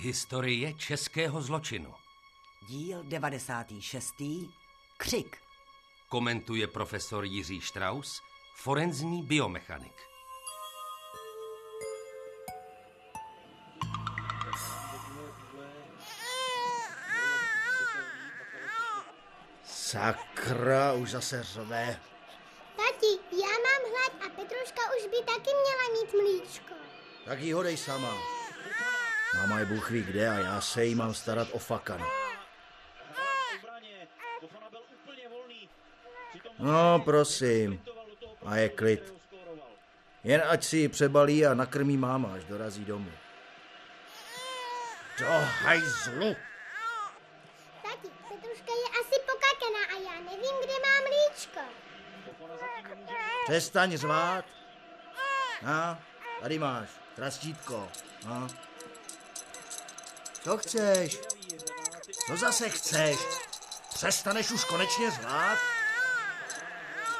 Historie českého zločinu. Díl 96. Křik. Komentuje profesor Jiří Strauss, forenzní biomechanik. Sakra, už zase řve. Tati, já mám hlad a Petruška už by taky měla mít mlíčko. Tak jí hodej sama. Máma je Bůh ví kde a já se jí mám starat o fakany. No, prosím. A je klid. Jen ať si ji přebalí a nakrmí máma, až dorazí domů. Do hajzlu! Tati, Petruška je asi pokakená a já nevím, kde má mlíčko. Přestaň řvát. A, tady máš, trastítko. A. Co chceš? Co zase chceš? Přestaneš už konečně řvát?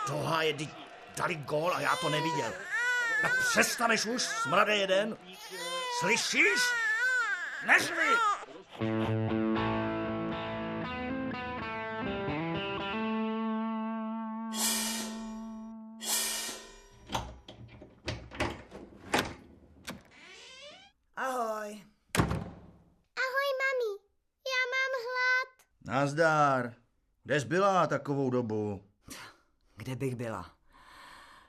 Toha je, dali gól a já to neviděl. Tak přestaneš už, smrade jeden? Slyšíš? Neřvi! Nazdár. Kde jsi byla takovou dobu? Kde bych byla?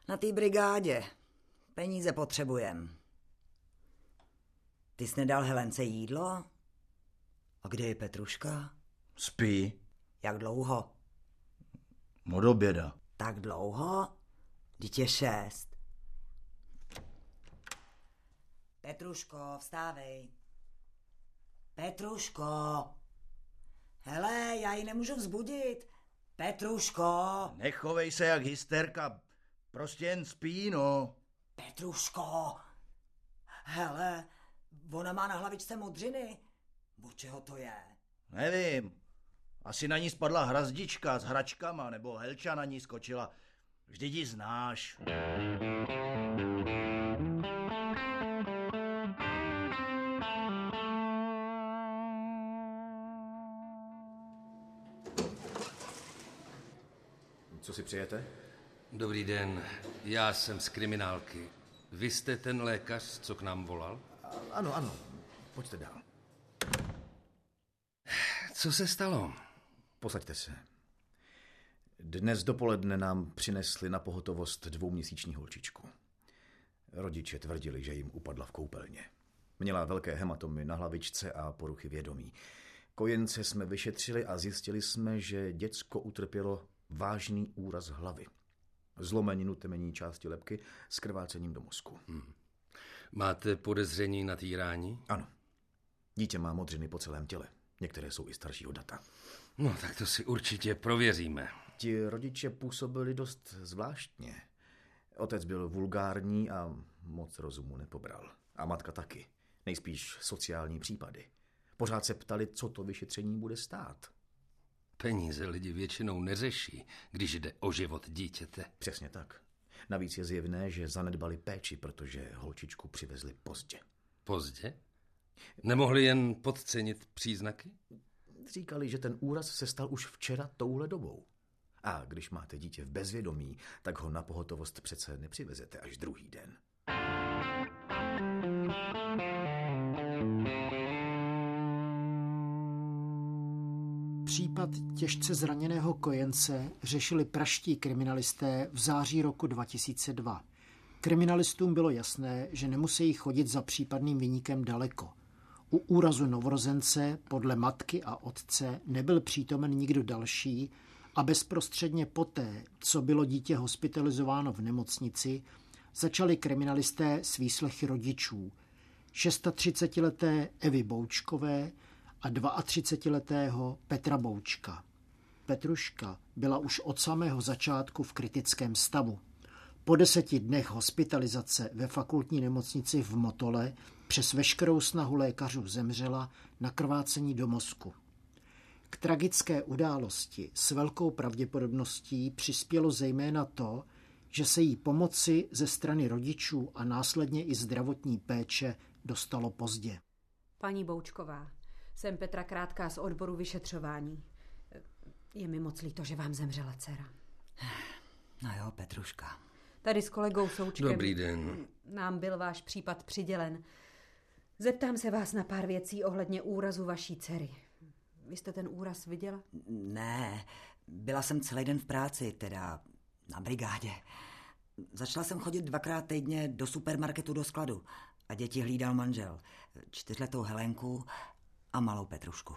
Na té brigádě. Peníze potřebujem. Ty jsi nedal Helence jídlo? A kde je Petruška? Spí. Jak dlouho? Od oběda. Tak dlouho? Dítě šest. Petruško, vstávej. Petruško. Hele, já ji nemůžu vzbudit. Petruško. Nechovej se jak hysterka. Prostě jen spí, no. Petruško. Hele, ona má na hlavičce modřiny. Od čeho to je? Nevím. Asi na ní spadla hrazdička s hračkama, nebo Helča na ní skočila. Vždyť ji znáš. Si přijete? Dobrý den, já jsem z kriminálky. Vy jste ten lékař, co k nám volal? Ano, ano. Pojďte dál. Co se stalo? Posaďte se. Dnes dopoledne nám přinesli na pohotovost dvouměsíční holčičku. Rodiče tvrdili, že jim upadla v koupelně. Měla velké hematomy na hlavičce a poruchy vědomí. Kojence jsme vyšetřili a zjistili jsme, že děcko utrpělo vážný úraz hlavy. Zlomeninu temenní části lebky s krvácením do mozku. Máte podezření na týrání? Ano. Dítě má modřiny po celém těle. Některé jsou i staršího data. No, tak to si určitě prověříme. Ti rodiče působili dost zvláštně. Otec byl vulgární a moc rozumu nepobral. A matka taky. Nejspíš sociální případy. Pořád se ptali, co to vyšetření bude stát. Peníze lidi většinou neřeší, když jde o život dítěte. Přesně tak. Navíc je zjevné, že zanedbali péči, protože holčičku přivezli pozdě. Pozdě? Nemohli jen podcenit příznaky? Říkali, že ten úraz se stal už včera touhle dobou. A když máte dítě v bezvědomí, tak ho na pohotovost přece nepřivezete až druhý den. Případ těžce zraněného kojence řešili praští kriminalisté v září roku 2002. Kriminalistům bylo jasné, že nemusí chodit za případným vyníkem daleko. U úrazu novorozence podle matky a otce nebyl přítomen nikdo další a bezprostředně poté, co bylo dítě hospitalizováno v nemocnici, začali kriminalisté s výslechy rodičů. 36-leté Evy Boučkové a 32-letého Petra Boučka. Petruška byla už od samého začátku v kritickém stavu. Po deseti dnech hospitalizace ve fakultní nemocnici v Motole přes veškerou snahu lékařů zemřela na krvácení do mozku. K tragické události s velkou pravděpodobností přispělo zejména to, že se jí pomoci ze strany rodičů a následně i zdravotní péče dostalo pozdě. Paní Boučková, jsem Petra Krátká z odboru vyšetřování. Je mi moc líto, že vám zemřela dcera. No jo, Petruška. Tady s kolegou Součkem Dobrý den. nám byl váš případ přidělen. Zeptám se vás na pár věcí ohledně úrazu vaší dcery. Vy jste ten úraz viděla? Ne, byla jsem celý den v práci, teda na brigádě. Začala jsem chodit dvakrát týdně do supermarketu do skladu a děti hlídal manžel. Čtyřletou Helenku a malou Petrušku.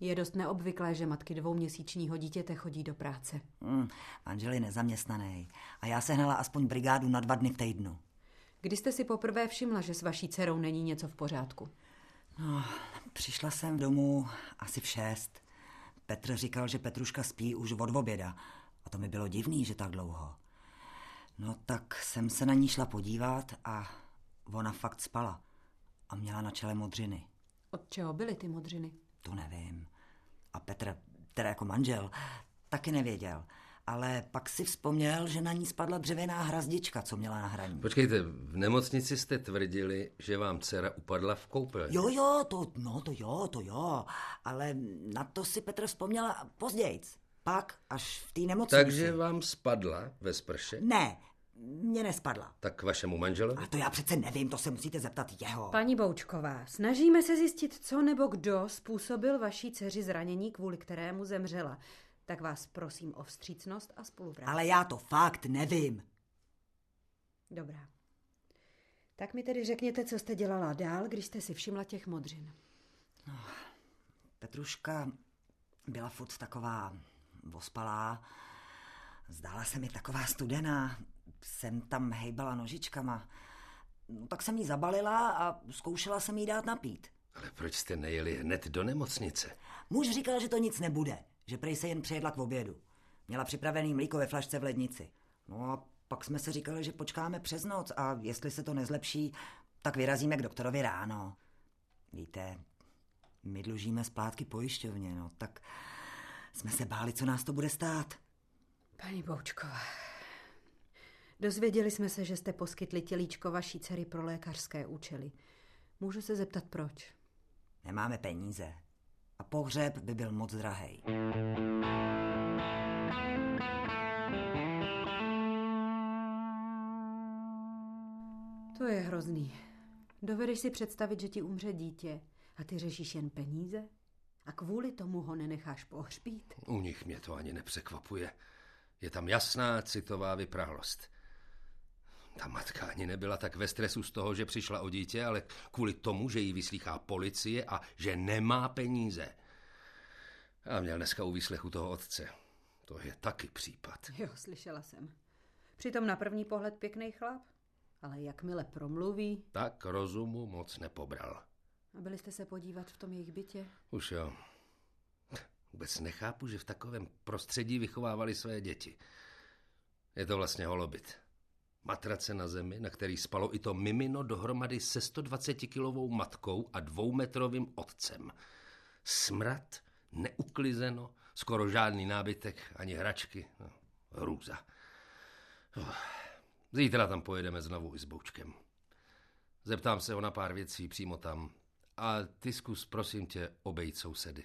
Je dost neobvyklé, že matky dvouměsíčního dítěte chodí do práce. Hmm, manžel je nezaměstnaný a já se hnala aspoň brigádu na dva dny v týdnu. Kdy jste si poprvé všimla, že s vaší dcerou není něco v pořádku? No, přišla jsem domů asi v šest. Petr říkal, že Petruška spí už od oběda. A to mi bylo divný, že tak dlouho. No tak jsem se na ní šla podívat a ona fakt spala. A měla na čele modřiny. Od čeho byly ty modřiny? To nevím. A Petr, teda jako manžel, taky nevěděl. Ale pak si vzpomněl, že na ní spadla dřevěná hrazdička, co měla na hraní. Počkejte, v nemocnici jste tvrdili, že vám dcera upadla v koupelně. Jo, jo, to, no to jo, to jo. Ale na to si Petr vzpomněl pozdějc. Pak, až v té nemocnici. Takže vám spadla ve sprše? Ne, mě nespadla. Tak k vašemu manželovi? Ale to já přece nevím, to se musíte zeptat jeho. Paní Boučková, snažíme se zjistit, co nebo kdo způsobil vaší dceři zranění, kvůli kterému zemřela. Tak vás prosím o vstřícnost a spolupráci. Ale já to fakt nevím. Dobrá. Tak mi tedy řekněte, co jste dělala dál, když jste si všimla těch modřin. Petruška byla furt taková ospalá. Zdála se mi taková studená. Jsem tam hejbala nožičkama. No, tak jsem jí zabalila a zkoušela jsem jí dát napít. Ale proč jste nejeli hned do nemocnice? Muž říkal, že to nic nebude, že prej se jen přejedla k obědu. Měla připravený mlíko ve flašce v lednici. No a pak jsme se říkali, že počkáme přes noc a jestli se to nezlepší, tak vyrazíme k doktorovi ráno. Víte, my dlužíme splátky pojišťovně, no tak jsme se báli, co nás to bude stát. Paní Boučková, dozvěděli jsme se, že jste poskytli tělíčko vaší dcery pro lékařské účely. Můžu se zeptat, proč? Nemáme peníze. A pohřeb by byl moc drahej. To je hrozný. Dovedeš si představit, že ti umře dítě a ty řešíš jen peníze? A kvůli tomu ho nenecháš pohřbít? U nich mě to ani nepřekvapuje. Je tam jasná citová vyprahlost. Ta matka ani nebyla tak ve stresu z toho, že přišla o dítě, ale kvůli tomu, že jí vyslýchá policie a že nemá peníze. A měl dneska u výslechu toho otce. To je taky případ. Jo, slyšela jsem. Přitom na první pohled pěkný chlap, ale jakmile promluví... Tak rozumu moc nepobral. A byli jste se podívat v tom jejich bytě? Už jo. Vůbec nechápu, že v takovém prostředí vychovávali své děti. Je to vlastně holobit. Matrace na zemi, na který spalo i to mimino dohromady se 120-kilovou matkou a dvoumetrovým otcem. Smrad, neuklizeno, skoro žádný nábytek, ani hračky. No, hrůza. Oh. Zítra tam pojedeme znovu i s Boučkem. Zeptám se ho na pár věcí přímo tam. A ty zkus, prosím tě, obejít sousedy.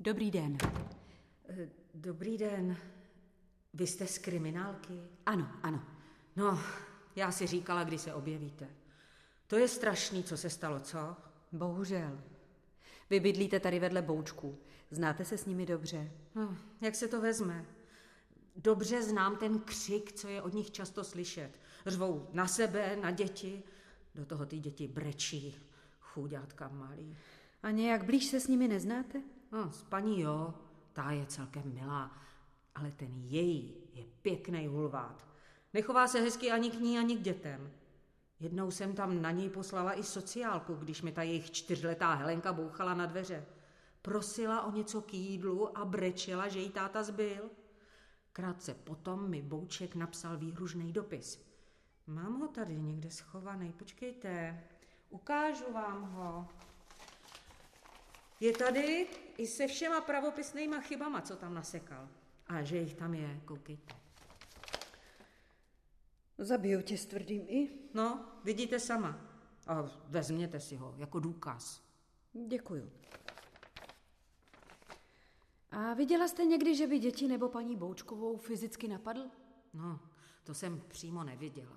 Dobrý den. Eh, Dobrý den. Vy jste z kriminálky? Ano, ano. No, já si říkala, kdy se objevíte. To je strašný, co se stalo, co? Bohužel. Vy bydlíte tady vedle Boučků. Znáte se s nimi dobře? No, jak se to vezme? Dobře znám ten křik, co je od nich často slyšet. Řvou na sebe, na děti. Do toho ty děti brečí. Chudátka malý. A nějak blíž se s nimi neznáte? No, s paní jo, ta je celkem milá, ale ten její je pěkný hulvát. Nechová se hezky ani k ní, ani k dětem. Jednou jsem tam na něj poslala i sociálku, když mi ta jejich čtyřletá Helenka bouchala na dveře. Prosila o něco k jídlu a brečela, že jí táta zbyl. Krátce potom mi Bouček napsal výhružný dopis. Mám ho tady někde schovaný, počkejte, ukážu vám ho. Je tady i se všema pravopisnýma chybama, co tam nasekal. A že jich tam je, koukejte. Zabiju tě s tvrdým i? No, vidíte sama. A vezměte si ho jako důkaz. Děkuju. A viděla jste někdy, že by děti nebo paní Boučkovou fyzicky napadl? No, to jsem přímo neviděla.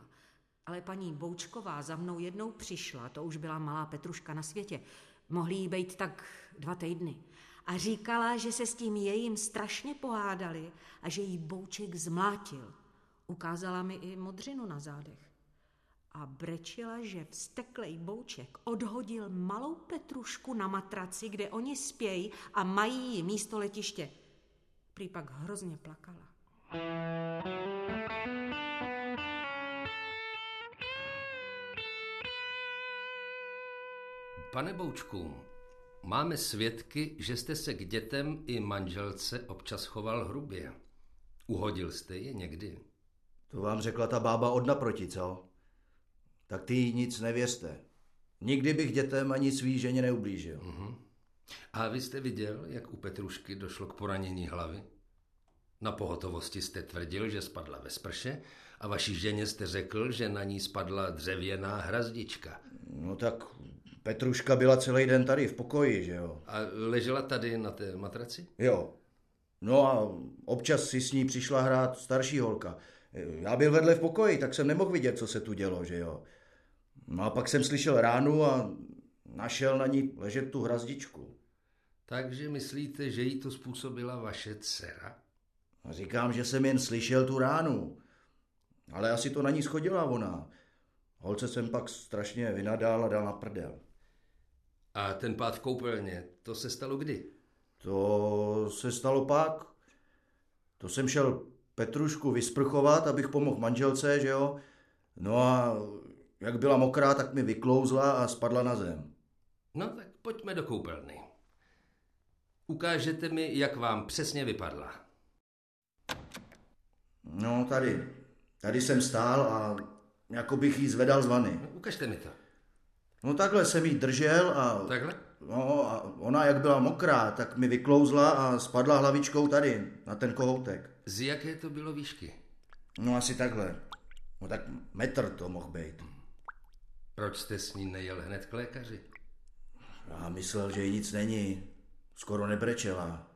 Ale paní Boučková za mnou jednou přišla, to už byla malá Petruška na světě. Mohli jí být tak dva týdny. A říkala, že se s tím jejím strašně pohádali a že jí Bouček zmlátil. Ukázala mi i modřinu na zádech. A brečila, že vsteklej Bouček odhodil malou Petrušku na matraci, kde oni spějí a mají jí místo letiště. Prý pak hrozně plakala. Pane Boučku, máme svědky, že jste se k dětem i manželce občas choval hrubě. Uhodil jste je někdy? To vám řekla ta bába od naproti, co? Tak ty nic nevěřte. Nikdy bych dětem ani svý ženě neublížil. Uh-huh. A vy jste viděl, jak u Petrušky došlo k poranění hlavy? Na pohotovosti jste tvrdil, že spadla ve sprše a vaší ženě jste řekl, že na ní spadla dřevěná hrazdička. No tak Petruška byla celý den tady v pokoji, že jo? A ležela tady na té matraci? Jo. No a občas si s ní přišla hrát starší holka. Já byl vedle v pokoji, tak jsem nemohl vidět, co se tu dělo, že jo. No a pak jsem slyšel ránu a našel na ní ležet tu hrazdičku. Takže myslíte, že jí to způsobila vaše dcera? A říkám, že jsem jen slyšel tu ránu. Ale asi to na ní schodila ona. Holce jsem pak strašně vynadal a dal na prdel. A ten pád v koupelně, to se stalo kdy? To se stalo pak. To jsem šel Petrušku vysprchovat, abych pomohl manželce, že jo. No a jak byla mokrá, tak mi vyklouzla a spadla na zem. No tak pojďme do koupelny. Ukážete mi, jak vám přesně vypadla. No tady, tady jsem stál a jako bych jí zvedal z vany. No, ukažte mi to. No takhle jsem jí držel a... Takhle? No a ona jak byla mokrá, tak mi vyklouzla a spadla hlavičkou tady, na ten kohoutek. Z jaké to bylo výšky? No asi takhle. No tak metr to mohl být. Proč jste s ní nejel hned k lékaři? Já myslel, že jí nic není. Skoro nebrečela.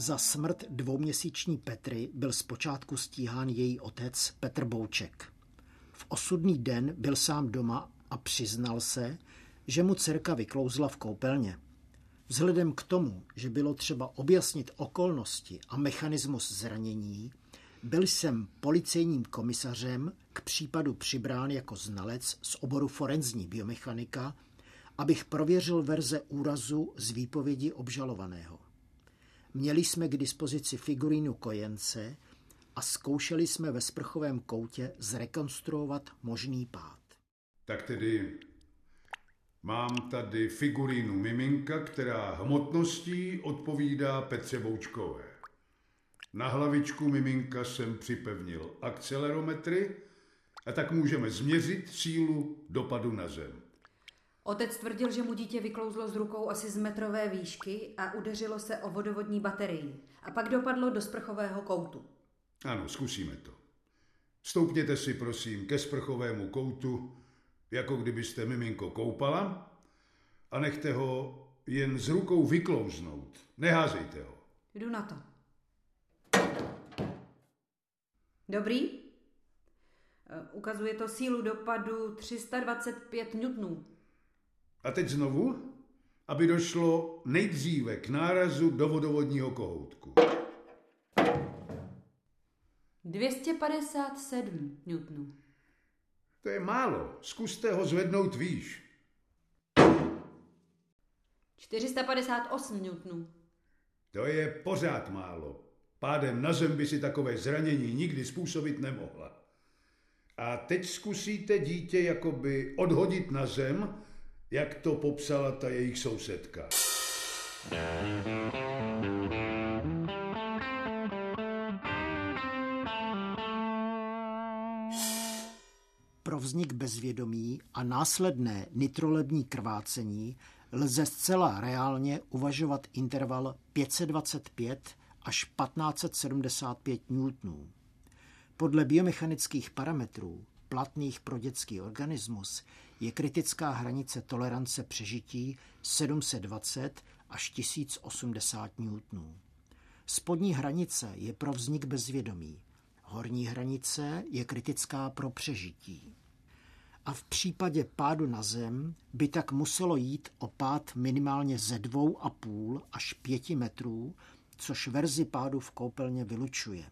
Za smrt dvouměsíční Petry byl zpočátku stíhán její otec Petr Bouček. V osudný den byl sám doma a přiznal se, že mu dcerka vyklouzla v koupelně. Vzhledem k tomu, že bylo třeba objasnit okolnosti a mechanismus zranění, byl jsem policejním komisařem k případu přibrán jako znalec z oboru forenzní biomechanika, abych prověřil verze úrazu z výpovědi obžalovaného. Měli jsme k dispozici figurínu kojence a zkoušeli jsme ve sprchovém koutě zrekonstruovat možný pád. Tak tedy mám tady figurínu miminka, která hmotností odpovídá Petře Boučkové. Na hlavičku miminka jsem připevnil akcelerometry a tak můžeme změřit sílu dopadu na zem. Otec tvrdil, že mu dítě vyklouzlo z rukou asi z metrové výšky a udeřilo se o vodovodní baterii a pak dopadlo do sprchového koutu. Ano, zkusíme to. Stoupněte si prosím ke sprchovému koutu, jako kdybyste miminko koupala a nechte ho jen z rukou vyklouznout. Neházejte ho. Jdu na to. Dobrý? Eh, Ukazuje to sílu dopadu 325 newtonů. A teď znovu, aby došlo nejdříve k nárazu do vodovodního kohoutku. 257 newtonů. To je málo. Zkuste ho zvednout výš. 458 newtonů. To je pořád málo. Pádem na zem by si takové zranění nikdy způsobit nemohla. A teď zkusíte dítě jakoby odhodit na zem, jak to popsala ta jejich sousedka. pro vznik bezvědomí a následné nitrolební krvácení lze zcela reálně uvažovat interval 525 až 1575 newtonů. Podle biomechanických parametrů platných pro dětský organismus je kritická hranice tolerance přežití 720 až 1080 newtonů. Spodní hranice je pro vznik bezvědomí. Horní hranice je kritická pro přežití. A v případě pádu na zem by tak muselo jít o pád minimálně ze dvou a půl až pěti metrů, což verzi pádu v koupelně vylučuje.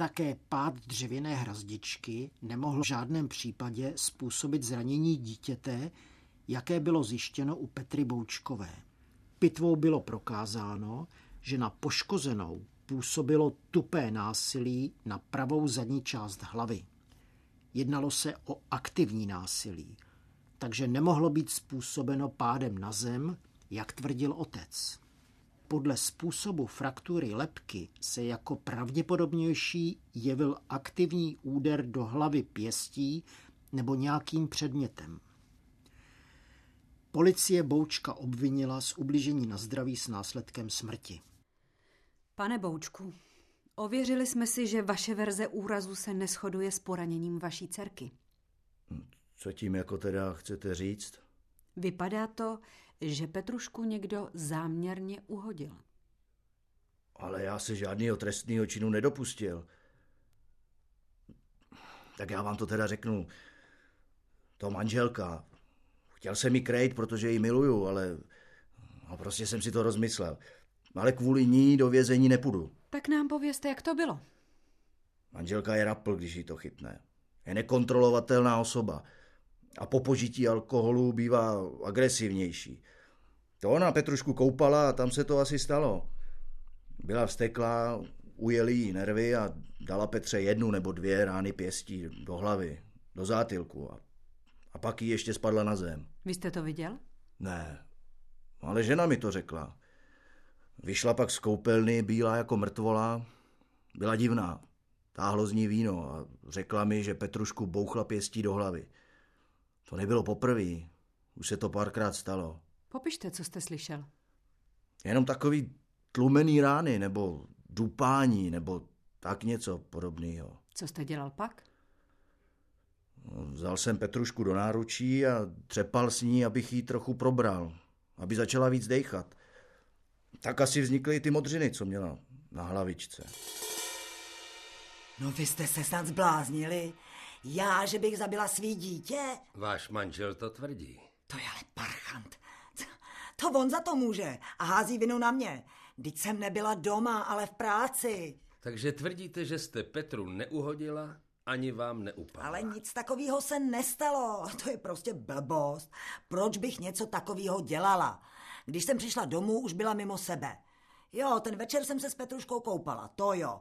Také pád dřevěné hrazdičky nemohl v žádném případě způsobit zranění dítěte, jaké bylo zjištěno u Petry Boučkové. Pitvou bylo prokázáno, že na poškozenou působilo tupé násilí na pravou zadní část hlavy. Jednalo se o aktivní násilí, takže nemohlo být způsobeno pádem na zem, jak tvrdil otec. Podle způsobu fraktury lepky se jako pravděpodobnější jevil aktivní úder do hlavy pěstí nebo nějakým předmětem. Policie Boučka obvinila z ubližení na zdraví s následkem smrti. Pane Boučku, ověřili jsme si, že vaše verze úrazu se neschoduje s poraněním vaší dcerky. Co tím jako teda chcete říct? Vypadá to, že Petrušku někdo záměrně uhodil. Ale já se žádného trestného činu nedopustil. Tak já vám to teda řeknu. To manželka. Chtěl jsem mi krejt, protože ji miluju, ale no, prostě jsem si to rozmyslel. Ale kvůli ní do vězení nepůjdu. Tak nám povězte, jak to bylo. Manželka je rapl, když ji to chytne. Je nekontrolovatelná osoba a po požití alkoholu bývá agresivnější. To ona Petrušku koupala a tam se to asi stalo. Byla vsteklá, ujeli jí nervy a dala Petře jednu nebo dvě rány pěstí do hlavy, do zátylku a, a pak jí ještě spadla na zem. Vy jste to viděl? Ne, ale žena mi to řekla. Vyšla pak z koupelny, bílá jako mrtvola, byla divná. Táhlo z ní víno a řekla mi, že Petrušku bouchla pěstí do hlavy. To nebylo poprvé, už se to párkrát stalo. Popište, co jste slyšel. Jenom takový tlumený rány, nebo dupání, nebo tak něco podobného. Co jste dělal pak? Vzal jsem Petrušku do náručí a třepal s ní, abych jí trochu probral, aby začala víc dejchat. Tak asi vznikly ty modřiny, co měla na hlavičce. No vy jste se snad zbláznili. Já, že bych zabila svý dítě? Váš manžel to tvrdí. To je ale parchant. To on za to může a hází vinu na mě. Teď jsem nebyla doma, ale v práci. Takže tvrdíte, že jste Petru neuhodila, ani vám neupadla. Ale nic takového se nestalo. To je prostě blbost. Proč bych něco takového dělala? Když jsem přišla domů, už byla mimo sebe. Jo, ten večer jsem se s Petruškou koupala, to jo.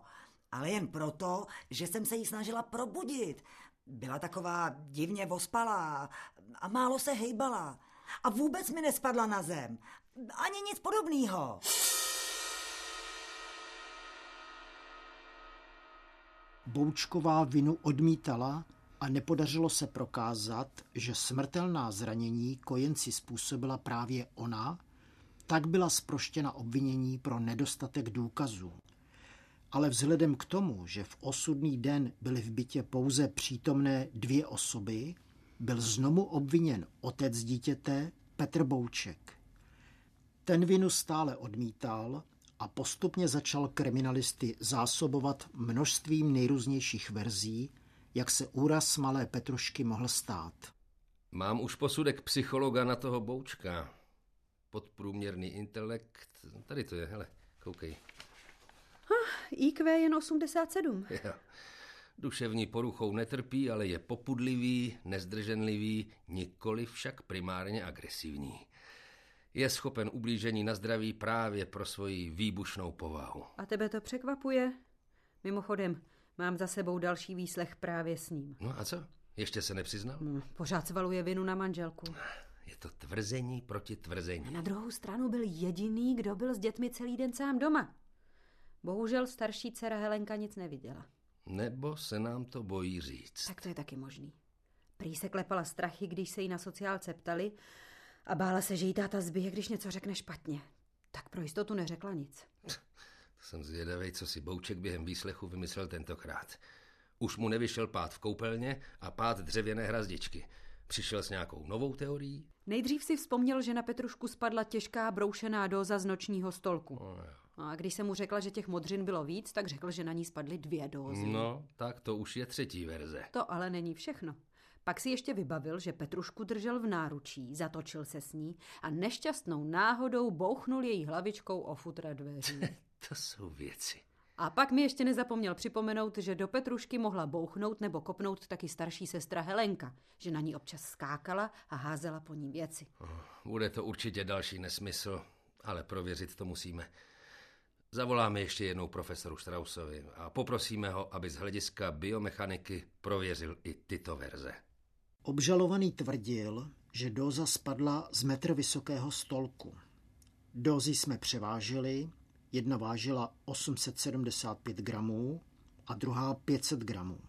Ale jen proto, že jsem se jí snažila probudit. Byla taková divně vospalá a málo se hejbala. A vůbec mi nespadla na zem. Ani nic podobného. Boučková vinu odmítala a nepodařilo se prokázat, že smrtelná zranění kojenci způsobila právě ona, tak byla sproštěna obvinění pro nedostatek důkazů. Ale vzhledem k tomu, že v osudný den byly v bytě pouze přítomné dvě osoby, byl znovu obviněn otec dítěte Petr Bouček. Ten vinu stále odmítal a postupně začal kriminalisty zásobovat množstvím nejrůznějších verzí, jak se úraz malé Petrušky mohl stát. Mám už posudek psychologa na toho Boučka. Podprůměrný intelekt, tady to je, hele, koukej. IQ jen 87. Jo. Duševní poruchou netrpí, ale je popudlivý, nezdrženlivý, nikoli však primárně agresivní. Je schopen ublížení na zdraví právě pro svoji výbušnou povahu. A tebe to překvapuje? Mimochodem, mám za sebou další výslech právě s ním. No a co? Ještě se nepřiznal? Hmm, pořád svaluje vinu na manželku. Je to tvrzení proti tvrzení. A na druhou stranu byl jediný, kdo byl s dětmi celý den sám doma. Bohužel starší dcera Helenka nic neviděla. Nebo se nám to bojí říct. Tak to je taky možný. Prý se klepala strachy, když se jí na sociálce ptali a bála se, že jí táta zbije, když něco řekne špatně. Tak pro jistotu neřekla nic. Jsem zvědavý, co si Bouček během výslechu vymyslel tentokrát. Už mu nevyšel pád v koupelně a pád dřevěné hrazdičky. Přišel s nějakou novou teorií? Nejdřív si vzpomněl, že na Petrušku spadla těžká broušená doza z nočního stolku. No, a když jsem mu řekla, že těch modřin bylo víc, tak řekl, že na ní spadly dvě dózy. no, tak to už je třetí verze. To ale není všechno. Pak si ještě vybavil, že Petrušku držel v náručí, zatočil se s ní a nešťastnou náhodou bouchnul její hlavičkou o futra dveří. To jsou věci. A pak mi ještě nezapomněl připomenout, že do Petrušky mohla bouchnout nebo kopnout taky starší sestra Helenka, že na ní občas skákala a házela po ní věci. Bude to určitě další nesmysl, ale prověřit to musíme. Zavoláme ještě jednou profesoru Strausovi a poprosíme ho, aby z hlediska biomechaniky prověřil i tyto verze. Obžalovaný tvrdil, že dóza spadla z metr vysokého stolku. Dózy jsme převážili, jedna vážila 875 gramů a druhá 500 gramů.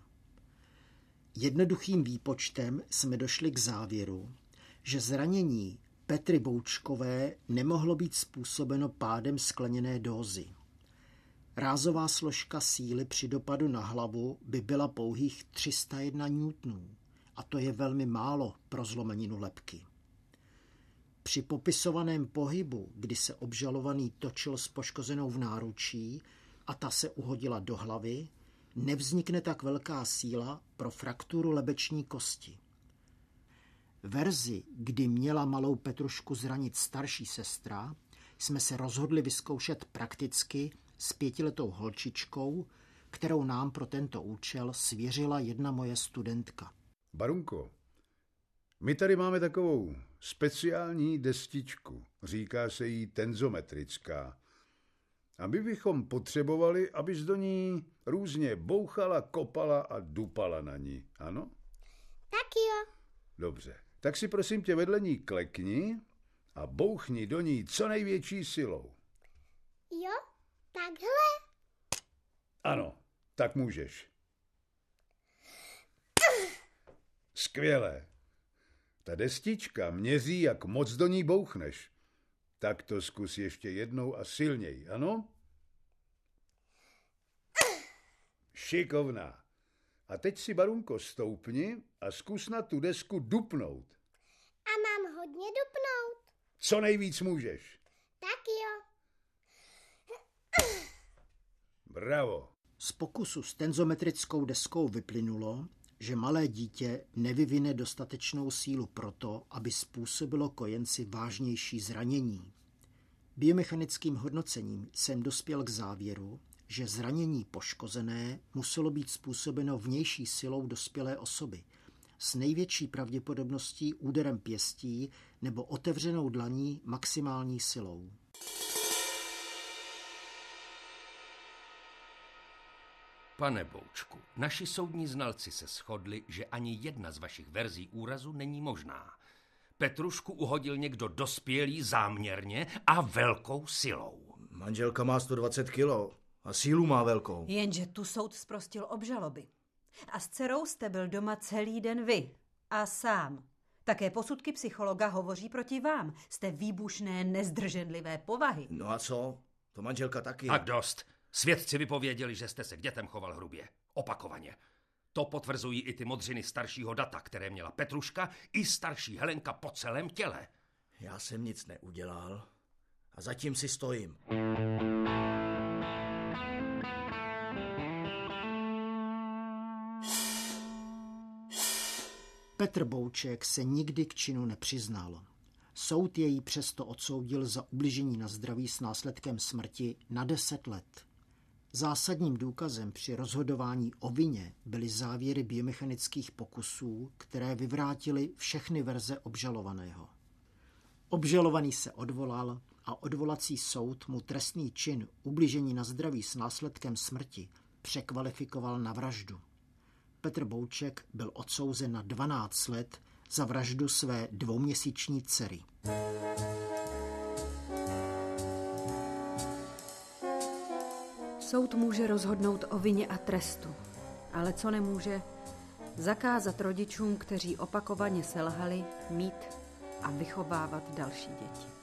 Jednoduchým výpočtem jsme došli k závěru, že zranění Petry Boučkové nemohlo být způsobeno pádem skleněné dózy. Rázová složka síly při dopadu na hlavu by byla pouhých 301 newtonů a to je velmi málo pro zlomeninu lepky. Při popisovaném pohybu, kdy se obžalovaný točil s poškozenou v náručí a ta se uhodila do hlavy, nevznikne tak velká síla pro frakturu lebeční kosti. Verzi, kdy měla malou Petrušku zranit starší sestra, jsme se rozhodli vyzkoušet prakticky s pětiletou holčičkou, kterou nám pro tento účel svěřila jedna moje studentka. Barunko, my tady máme takovou speciální destičku. Říká se jí tenzometrická. A my bychom potřebovali, abys do ní různě bouchala, kopala a dupala na ní. Ano? Tak jo. Dobře. Tak si prosím tě vedle ní klekni a bouchni do ní co největší silou. Jo, takhle. Ano, tak můžeš. Skvělé. Ta destička měří, jak moc do ní bouchneš. Tak to zkus ještě jednou a silněji, ano? Šikovná. A teď si, Barunko, stoupni a zkus na tu desku dupnout. A mám hodně dupnout. Co nejvíc můžeš. Tak jo. Bravo. Z pokusu s tenzometrickou deskou vyplynulo, že malé dítě nevyvine dostatečnou sílu proto, aby způsobilo kojenci vážnější zranění. Biomechanickým hodnocením jsem dospěl k závěru, že zranění poškozené muselo být způsobeno vnější silou dospělé osoby, s největší pravděpodobností úderem pěstí nebo otevřenou dlaní maximální silou. Pane Boučku, naši soudní znalci se shodli, že ani jedna z vašich verzí úrazu není možná. Petrušku uhodil někdo dospělý záměrně a velkou silou. Manželka má 120 kilo a sílu má velkou. Jenže tu soud zprostil obžaloby. A s dcerou jste byl doma celý den vy. A sám. Také posudky psychologa hovoří proti vám. Jste výbušné, nezdrženlivé povahy. No a co? To manželka taky. Tak dost. Svědci vypověděli, že jste se k dětem choval hrubě. Opakovaně. To potvrzují i ty modřiny staršího data, které měla Petruška i starší Helenka po celém těle. Já jsem nic neudělal a zatím si stojím. Petr Bouček se nikdy k činu nepřiznal. Soud jej přesto odsoudil za ubližení na zdraví s následkem smrti na 10 let. Zásadním důkazem při rozhodování o vině byly závěry biomechanických pokusů, které vyvrátily všechny verze obžalovaného. Obžalovaný se odvolal a odvolací soud mu trestný čin ubližení na zdraví s následkem smrti překvalifikoval na vraždu. Petr Bouček byl odsouzen na 12 let za vraždu své dvouměsíční dcery. Soud může rozhodnout o vině a trestu, ale co nemůže, Zakázat rodičům, kteří opakovaně selhali, mít a vychovávat další děti.